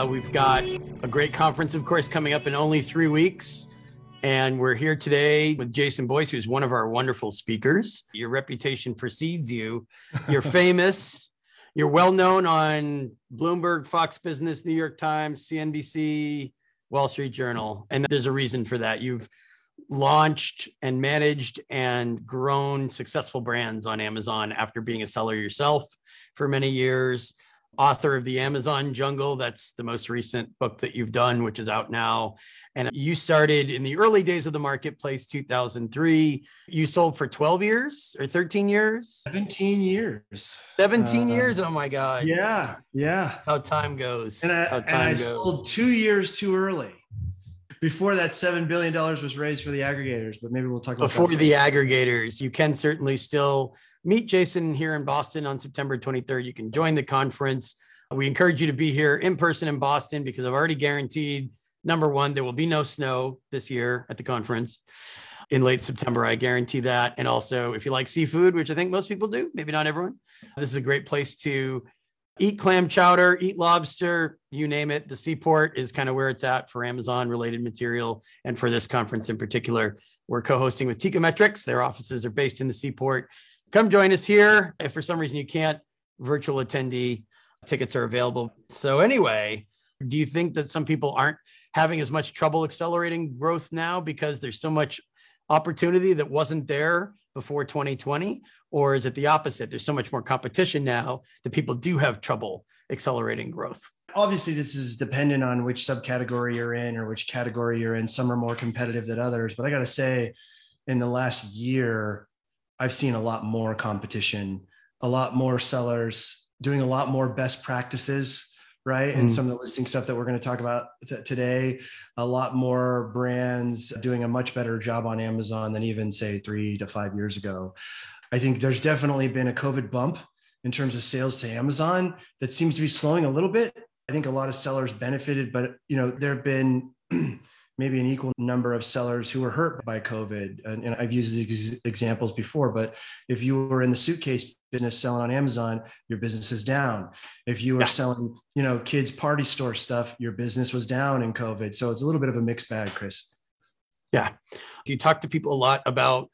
Uh, we've got a great conference, of course, coming up in only three weeks. And we're here today with Jason Boyce, who's one of our wonderful speakers. Your reputation precedes you. You're famous. You're well known on Bloomberg, Fox Business, New York Times, CNBC, Wall Street Journal. And there's a reason for that. You've launched and managed and grown successful brands on Amazon after being a seller yourself for many years author of the Amazon Jungle. That's the most recent book that you've done, which is out now. And you started in the early days of the marketplace, 2003. You sold for 12 years or 13 years? 17 years. 17 uh, years. Oh my God. Yeah. Yeah. How time goes. And I, How time and I sold two years too early. Before that $7 billion was raised for the aggregators, but maybe we'll talk about Before the aggregators, you can certainly still meet Jason here in Boston on September 23rd. You can join the conference. We encourage you to be here in person in Boston because I've already guaranteed number one, there will be no snow this year at the conference in late September. I guarantee that. And also, if you like seafood, which I think most people do, maybe not everyone, this is a great place to eat clam chowder, eat lobster, you name it. The seaport is kind of where it's at for Amazon related material. And for this conference in particular, we're co hosting with Teikametrics. Their offices are based in the seaport come join us here. If for some reason you can't, virtual attendee tickets are available. So, anyway, do you think that some people aren't having as much trouble accelerating growth now because there's so much opportunity that wasn't there before 2020? Or is it the opposite? There's so much more competition now that people do have trouble accelerating growth. Obviously, this is dependent on which subcategory you're in or which category you're in. Some are more competitive than others. But I got to say, in the last year, I've seen a lot more competition, a lot more sellers doing a lot more best practices, right? Mm. And some of the listing stuff that we're going to talk about t- today, a lot more brands doing a much better job on Amazon than even say three to five years ago. I think there's definitely been a COVID bump in terms of sales to Amazon that seems to be slowing a little bit. I think a lot of sellers benefited, but you know, there have been maybe an equal number of sellers who were hurt by COVID. And, and I've used these examples before, but if you were in the suitcase business selling on Amazon, your business is down. If you were yeah. selling, you know, kids party store stuff, your business was down in COVID. So it's a little bit of a mixed bag, Chris. Yeah. Do you talk to people a lot about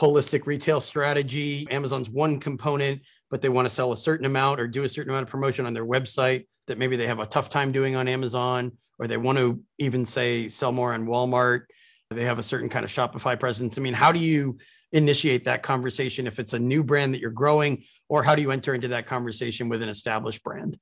holistic retail strategy. Amazon's one component, but they want to sell a certain amount or do a certain amount of promotion on their website that maybe they have a tough time doing on Amazon, or they want to even say sell more on Walmart. They have a certain kind of Shopify presence. I mean, how do you initiate that conversation if it's a new brand that you're growing, or how do you enter into that conversation with an established brand?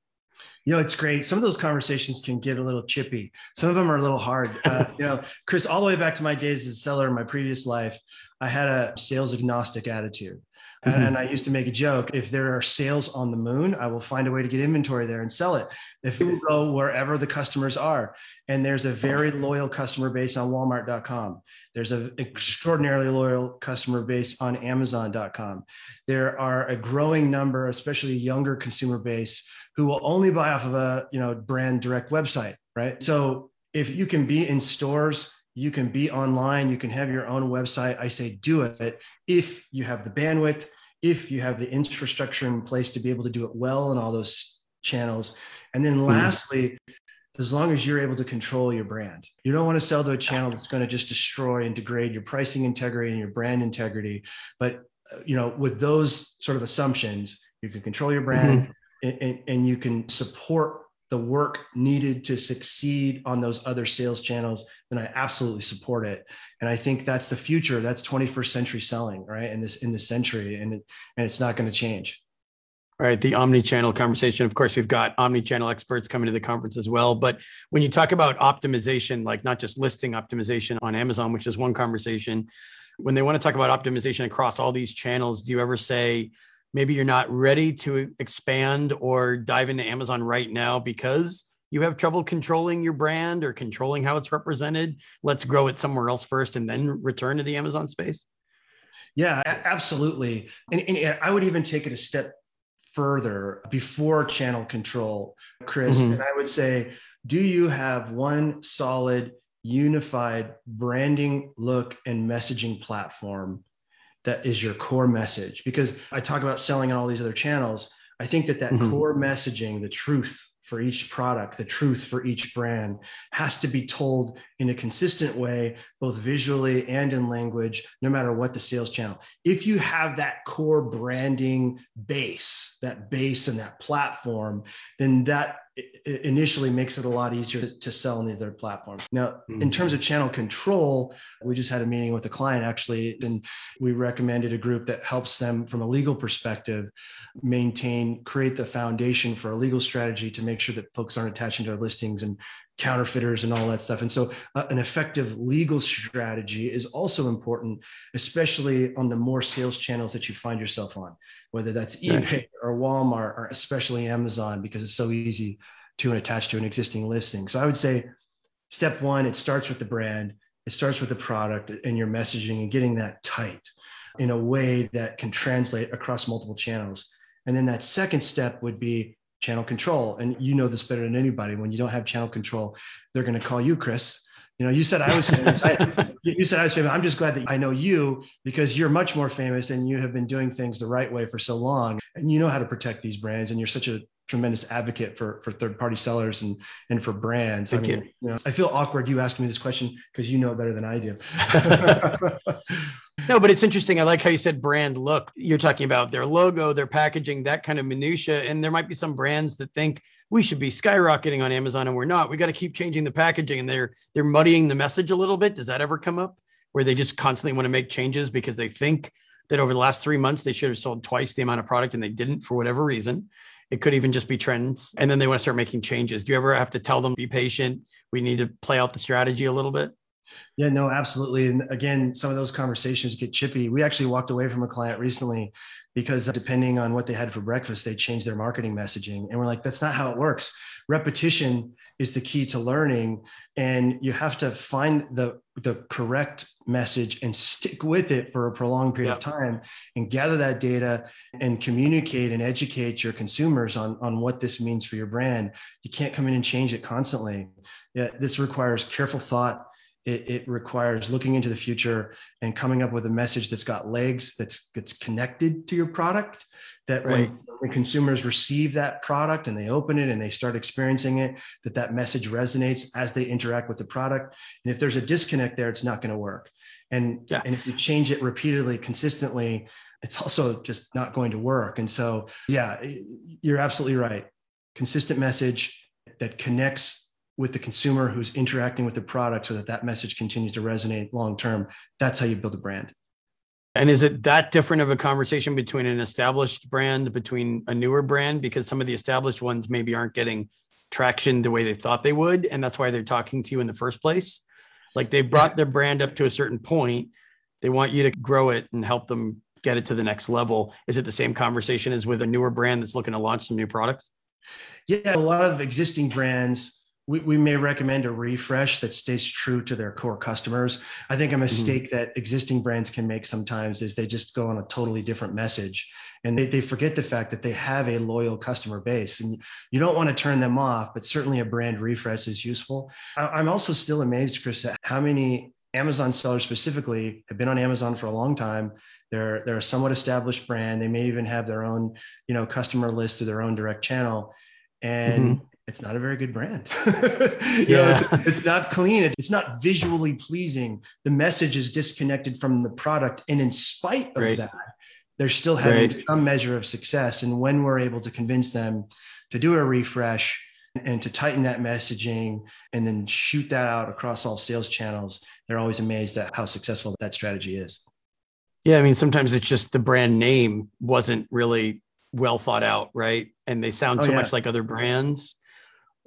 You know, it's great. Some of those conversations can get a little chippy. Some of them are a little hard. Uh, you know, Chris, all the way back to my days as a seller in my previous life, I had a sales agnostic attitude. Mm-hmm. And I used to make a joke if there are sales on the moon, I will find a way to get inventory there and sell it. If we go wherever the customers are, and there's a very loyal customer base on Walmart.com, there's an extraordinarily loyal customer base on Amazon.com. There are a growing number, especially younger consumer base, who will only buy off of a you know brand direct website, right? So if you can be in stores you can be online you can have your own website i say do it if you have the bandwidth if you have the infrastructure in place to be able to do it well in all those channels and then mm-hmm. lastly as long as you're able to control your brand you don't want to sell to a channel that's going to just destroy and degrade your pricing integrity and your brand integrity but uh, you know with those sort of assumptions you can control your brand mm-hmm. and, and, and you can support the work needed to succeed on those other sales channels, then I absolutely support it. And I think that's the future. That's 21st century selling, right? In this in this century, and it, and it's not going to change. Right, the omni-channel conversation. Of course, we've got omni-channel experts coming to the conference as well. But when you talk about optimization, like not just listing optimization on Amazon, which is one conversation, when they want to talk about optimization across all these channels, do you ever say, maybe you're not ready to expand or dive into Amazon right now because you have trouble controlling your brand or controlling how it's represented. Let's grow it somewhere else first and then return to the Amazon space. Yeah, absolutely. And, and I would even take it a step further before channel control, Chris. Mm-hmm. And I would say, do you have one solid, unified branding, look, and messaging platform that is your core message because i talk about selling on all these other channels i think that that mm-hmm. core messaging the truth for each product, the truth for each brand has to be told in a consistent way, both visually and in language, no matter what the sales channel. If you have that core branding base, that base and that platform, then that initially makes it a lot easier to sell on these other platforms. Now, mm-hmm. in terms of channel control, we just had a meeting with a client actually, and we recommended a group that helps them from a legal perspective maintain, create the foundation for a legal strategy to make sure that folks aren't attaching to our listings and counterfeiters and all that stuff. And so, uh, an effective legal strategy is also important, especially on the more sales channels that you find yourself on, whether that's eBay or Walmart or especially Amazon, because it's so easy to attach to an existing listing. So, I would say step one, it starts with the brand, it starts with the product and your messaging and getting that tight in a way that can translate across multiple channels. And then that second step would be channel control. And you know this better than anybody. When you don't have channel control, they're going to call you, Chris. You know, you said I was famous. I, you said I was famous. I'm just glad that I know you because you're much more famous and you have been doing things the right way for so long. And you know how to protect these brands. And you're such a tremendous advocate for for third party sellers and and for brands. Thank I mean, you. you know, I feel awkward you asking me this question because you know better than I do. No, but it's interesting. I like how you said brand look. You're talking about their logo, their packaging, that kind of minutia. And there might be some brands that think we should be skyrocketing on Amazon and we're not. We got to keep changing the packaging and they're they're muddying the message a little bit. Does that ever come up where they just constantly want to make changes because they think that over the last three months they should have sold twice the amount of product and they didn't for whatever reason. It could even just be trends. And then they want to start making changes. Do you ever have to tell them, be patient? We need to play out the strategy a little bit? Yeah, no, absolutely. And again, some of those conversations get chippy. We actually walked away from a client recently because depending on what they had for breakfast, they changed their marketing messaging. And we're like, that's not how it works. Repetition is the key to learning. And you have to find the, the correct message and stick with it for a prolonged period of time and gather that data and communicate and educate your consumers on, on what this means for your brand. You can't come in and change it constantly. Yeah, this requires careful thought it, it, requires looking into the future and coming up with a message that's got legs that's that's connected to your product that right. when, when consumers receive that product and they open it and they start experiencing it that that message resonates as they interact with the product and if there's a disconnect there it's not going to work and yeah. and if you change it repeatedly consistently it's also just not going to work and so yeah you're absolutely right consistent message that connects with the consumer who's interacting with the product so that that message continues to resonate long term that's how you build a brand. And is it that different of a conversation between an established brand between a newer brand? Because some of the established ones maybe aren't getting traction the way they thought they would and that's why they're talking to you in the first place. Like they've brought their brand up to a certain point. They want you to grow it and help them get it to the next level. Is it the same conversation as with a newer brand that's looking to launch some new products? Yeah a lot of existing brands we, we may recommend a refresh that stays true to their core customers. I think a mm-hmm. mistake mm-hmm. that existing brands can make sometimes is they just go on a totally different message and they, they forget the fact that they have a loyal customer base and you don't want to turn them off, but certainly a brand refresh is useful. I, I'm also still amazed, Chris, at how many Amazon sellers specifically have been on Amazon for a long time. They're, they're a somewhat established brand. They may even have their own, you know, customer list or their own direct channel. And mm-hmm it's not a very good brand. you yeah. know, it's, it's, not clean. It's not visually pleasing. The message is disconnected from the product. And in spite of right. that, they're still having right. some measure of success. And when we're able to convince them to do a refresh and to tighten that messaging and then shoot that out across all sales channels, they're always amazed at how successful that strategy is. Yeah. I mean, sometimes it's just the brand name wasn't really well thought out, right? And they sound oh, so yeah. much like other brands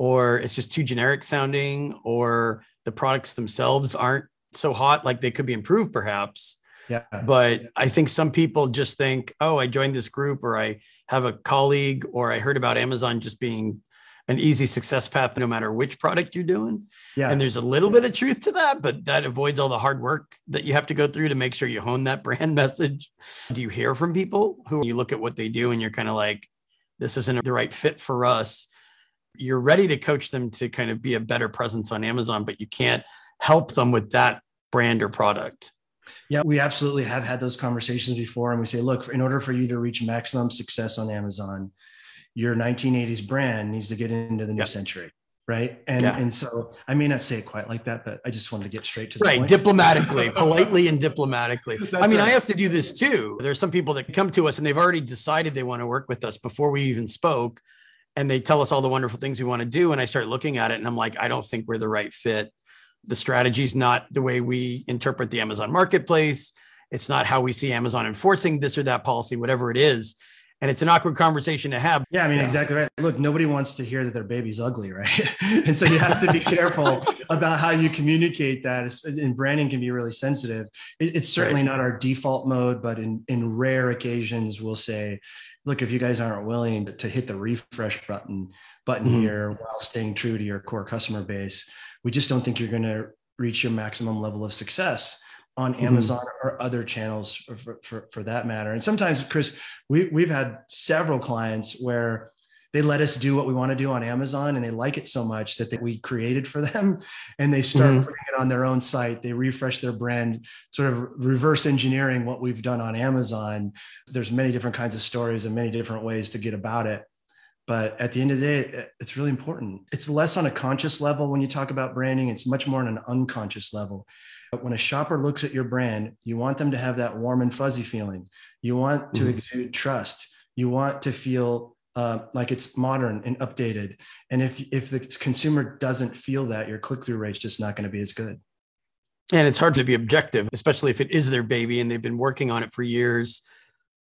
or it's just too generic sounding, or the products themselves aren't so hot, like they could be improved perhaps. Yeah. But I think some people just think, oh, I joined this group, or I have a colleague, or I heard about Amazon just being an easy success path no matter which product you're doing. Yeah. And there's a little bit of truth to that, but that avoids all the hard work that you have to go through to make sure you hone that brand message. Do you hear from people who you look at what they do and you're kind of like, this isn't the right fit for us? You're ready to coach them to kind of be a better presence on Amazon, but you can't help them with that brand or product. Yeah, we absolutely have had those conversations before. And we say, look, in order for you to reach maximum success on Amazon, your 1980s brand needs to get into the new yep. century right and yeah. and so i may not say it quite like that but i just wanted to get straight to the right point. diplomatically politely and diplomatically i mean right. i have to do this too there's some people that come to us and they've already decided they want to work with us before we even spoke and they tell us all the wonderful things we want to do and i start looking at it and i'm like i don't think we're the right fit. The strategy is not the way we interpret the amazon marketplace. It's not how we see amazon enforcing this or that policy whatever it is and it's an awkward conversation to have. Yeah, I mean, yeah. exactly right. Look, nobody wants to hear that their baby's ugly, right? and so you have to be careful about how you communicate that. And branding can be really sensitive. It's certainly right. not our default mode, but in in rare occasions, we'll say, look, if you guys aren't willing to hit the refresh button button mm-hmm. here while staying true to your core customer base, we just don't think you're going to reach your maximum level of success on mm-hmm. Amazon mm-hmm. or other channels for, for, for, that matter. And sometimes, Chris, we, we've had several clients where they let us do what we want to do on Amazon and they like it so much that they, we created for them and they start mm-hmm. putting it on their own site. They refresh their brand, sort of reverse engineering what we've done on Amazon. There's many different kinds of stories and many different ways to get about it. But at the end of the day, it's really important. It's less on a conscious level when you talk about branding, it's much more on an unconscious level. But when a shopper looks at your brand, you want them to have that warm and fuzzy feeling. You want to mm-hmm. exude trust. You want to feel uh, like it's modern and updated. And if if the consumer doesn't feel that, your click through rate's just not going to be as good. And it's hard to be objective, especially if it is their baby and they've been working on it for years.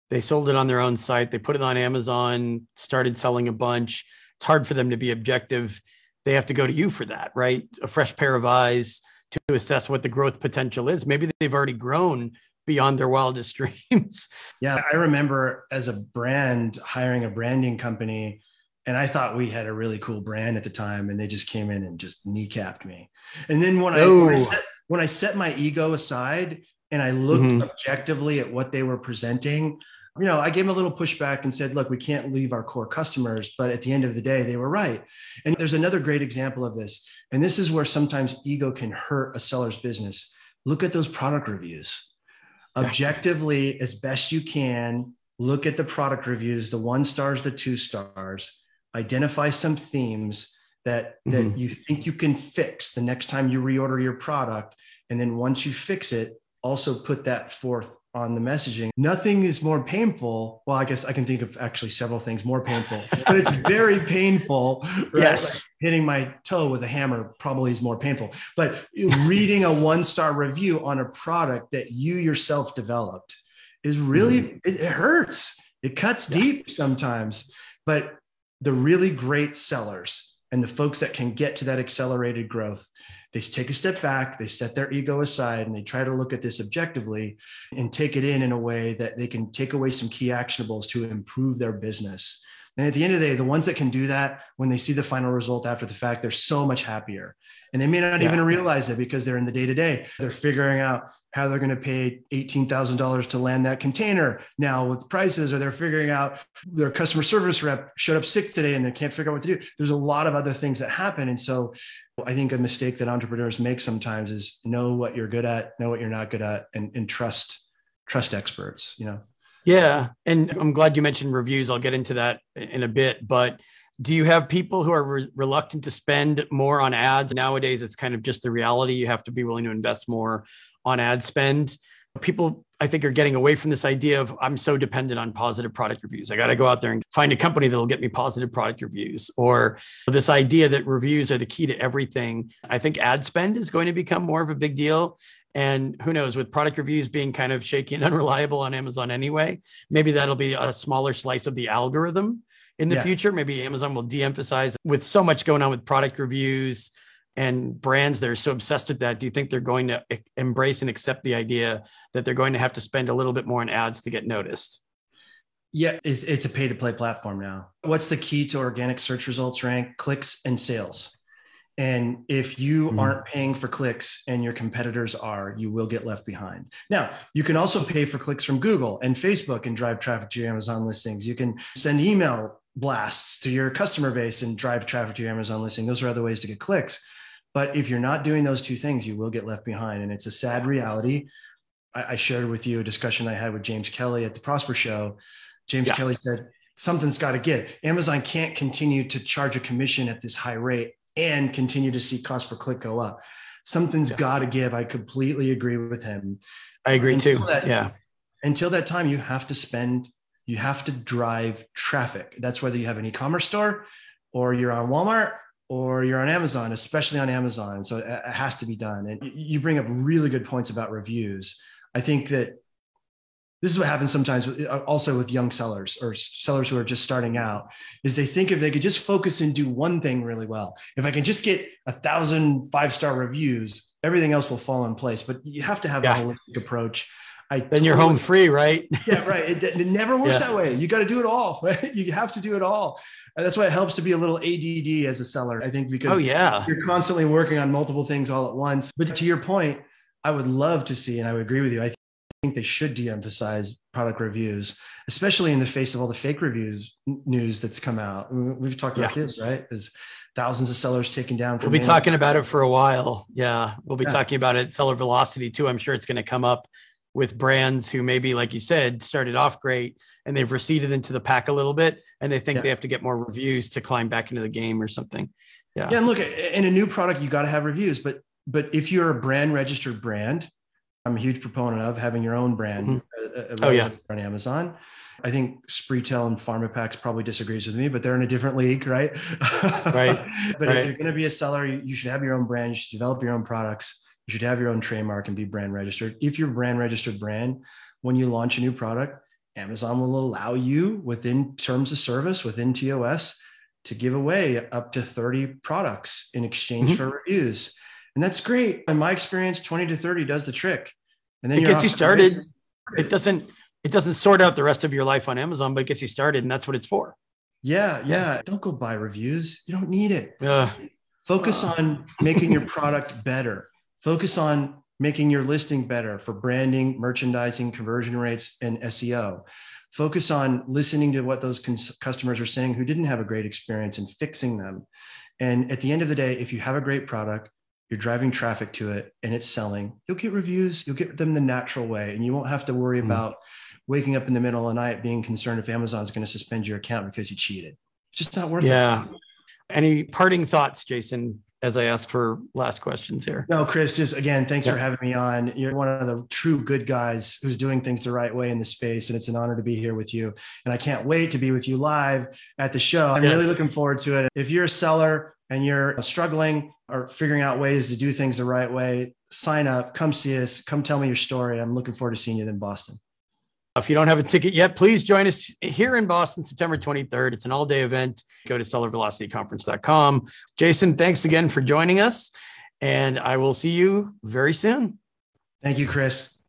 They sold it on their own site. They put it on Amazon, started selling a bunch. It's hard for them to be objective. They have to go to you for that, right? A fresh pair of eyes to assess what the growth potential is. Maybe they've already grown beyond their wildest dreams. Yeah, I remember as a brand hiring a branding company and I thought we had a really cool brand at the time and they just came in and just kneecapped me. And then when I, when I, set, when I set my ego aside and I looked mm-hmm. objectively at what they were presenting, you know, I gave them a little pushback and said, look, we can't leave our core customers. But at the end of the day, they were right. And there's another great example of this. And this is where sometimes ego can hurt a seller's business. Look at those product reviews. Objectively, as best you can, look at the product reviews, the one stars, the two stars, identify some themes that, that mm-hmm. you think you can fix the next time you reorder your product. And then once you fix it, also put that forth on the messaging. Nothing is more painful. Well, I guess I can think of actually several things more painful, but it's very painful. Right? Yes. Like hitting my toe with a hammer probably is more painful. But reading a one star review on a product that you yourself developed is really, mm. it, it, hurts. It cuts yeah. deep sometimes. But the really great sellers and the folks that can get to that accelerated growth they take a step back, they set their ego aside, and they try to look at this objectively and take it in in a way that they can take away some key actionables to improve their business. And at the end of the day, the ones that can do that, when they see the final result after the fact, they're so much happier. And they may not yeah. even realize it because they're in the day to day. They're figuring out how they're going to pay $18,000 to land that container now with prices, or they're figuring out their customer service rep showed up sick today and they can't figure out what to do. There's a lot of other things that happen. And so I think a mistake that entrepreneurs make sometimes is know what you're good at, know what you're not good at, and, and trust, trust experts, you know? Yeah. And I'm glad you mentioned reviews. I'll get into that in a bit, but do you have people who are re- reluctant to spend more on ads nowadays it's kind of just the reality you have to be willing to invest more on ad spend. People, I think, are getting away from this idea of I'm so dependent on positive product reviews. I got to go out there and find a company that'll get me positive product reviews, or this idea that reviews are the key to everything. I think ad spend is going to become more of a big deal. And who knows, with product reviews being kind of shaky and unreliable on Amazon anyway, maybe that'll be a smaller slice of the algorithm in the yeah. future. Maybe Amazon will de emphasize with so much going on with product reviews and brands that are so obsessed with that do you think they're going to embrace and accept the idea that they're going to have to spend a little bit more on ads to get noticed yeah it's, it's a pay to play platform now what's the key to organic search results rank clicks and sales and if you mm-hmm. aren't paying for clicks and your competitors are, you will get left behind. Now, you can also pay for clicks from Google and Facebook and drive traffic to your Amazon listings. You can send email blasts to your customer base and drive traffic to your Amazon listing. Those are other ways to get clicks. But if you're not doing those two things, you will get left behind. And it's a sad reality. I, I shared with you a discussion I had with James Kelly at the Prosper Show. James yeah. Kelly said, something's got to give. Amazon can't continue to charge a commission at this high rate and continue to see cost per click go up. Something's yeah. got to give. I completely agree with him. I agree until too. That, yeah. Until that time, you have to spend, you have to drive traffic. That's whether you have an e commerce store or you're on Walmart or you're on Amazon, especially on Amazon. So it has to be done. And you bring up really good points about reviews. I think that this is what happens sometimes uh, also with young sellers or sellers who are just starting out is they think if they could just focus and do one thing really well if i can just get a thousand five star reviews everything else will fall in place but you have to have yeah. a holistic approach I then totally, you're home free, right? yeah, right. It, it never works yeah. that way. You got to do it all. Right? You have to do it all. And that's why it helps to be a little ADD as a seller. I think because oh yeah, you're constantly working on multiple things all at once. But to your point, I would love to see, and I would agree with you. I think they should de-emphasize product reviews, especially in the face of all the fake reviews news that's come out. We've talked about yeah. this, right? There's thousands of sellers taken down. We'll be talking about it for a while. Yeah, we'll be yeah. talking about it. Seller velocity too. I'm sure it's going to come up with brands who maybe, like you said, started off great and they've receded into the pack a little bit, and they think yeah. they have to get more reviews to climb back into the game or something. Yeah. Yeah. And look, in a new product, you got to have reviews, but but if you're a brand registered brand, I'm a huge proponent of having your own brand. Mm-hmm. Uh, uh oh yeah, on Amazon. I think Spreetail and PharmaPacks probably disagrees with me, but they're in a different league, right? Right. but right. if you're going to be a seller, you should have your own brand. You should develop your own products. You should have your own trademark and be brand registered. If you're brand registered brand, when you launch a new product, Amazon will allow you within terms of service, within TOS, to give away up to 30 products in exchange mm-hmm. for reviews. And that's great. In my experience, 20 to 30 does the trick. And then it gets you started. It doesn't it doesn't sort out the rest of your life on Amazon, but it gets you started, and that's what it's for. Yeah, yeah. Don't go buy reviews. You don't need it. Uh, Focus uh, on making your product better. Focus on making your listing better for branding, merchandising, conversion rates, and SEO. Focus on listening to what those cons- customers are saying who didn't have a great experience and fixing them. And at the end of the day, if you have a great product, you're driving traffic to it and it's selling, you'll get reviews, you'll get them the natural way, and you won't have to worry mm-hmm. about waking up in the middle of the night being concerned if Amazon's going to suspend your account because you cheated. It's just not worth yeah. it. Yeah. Any parting thoughts, Jason, as I ask for last questions here? No, Chris, just again, thanks yeah. for having me on. You're one of the true good guys who's doing things the right way in the space. And it's an honor to be here with you. And I can't wait to be with you live at the show. I'm yes. really looking forward to it. If you're a seller and you're struggling or figuring out ways to do things the right way, sign up, come see us, come tell me your story. I'm looking forward to seeing you in Boston. If you don't have a ticket yet, please join us here in Boston, September 23rd. It's an all day event. Go to sellervelocityconference.com. Jason, thanks again for joining us. And I will see you very soon. Thank you, Chris.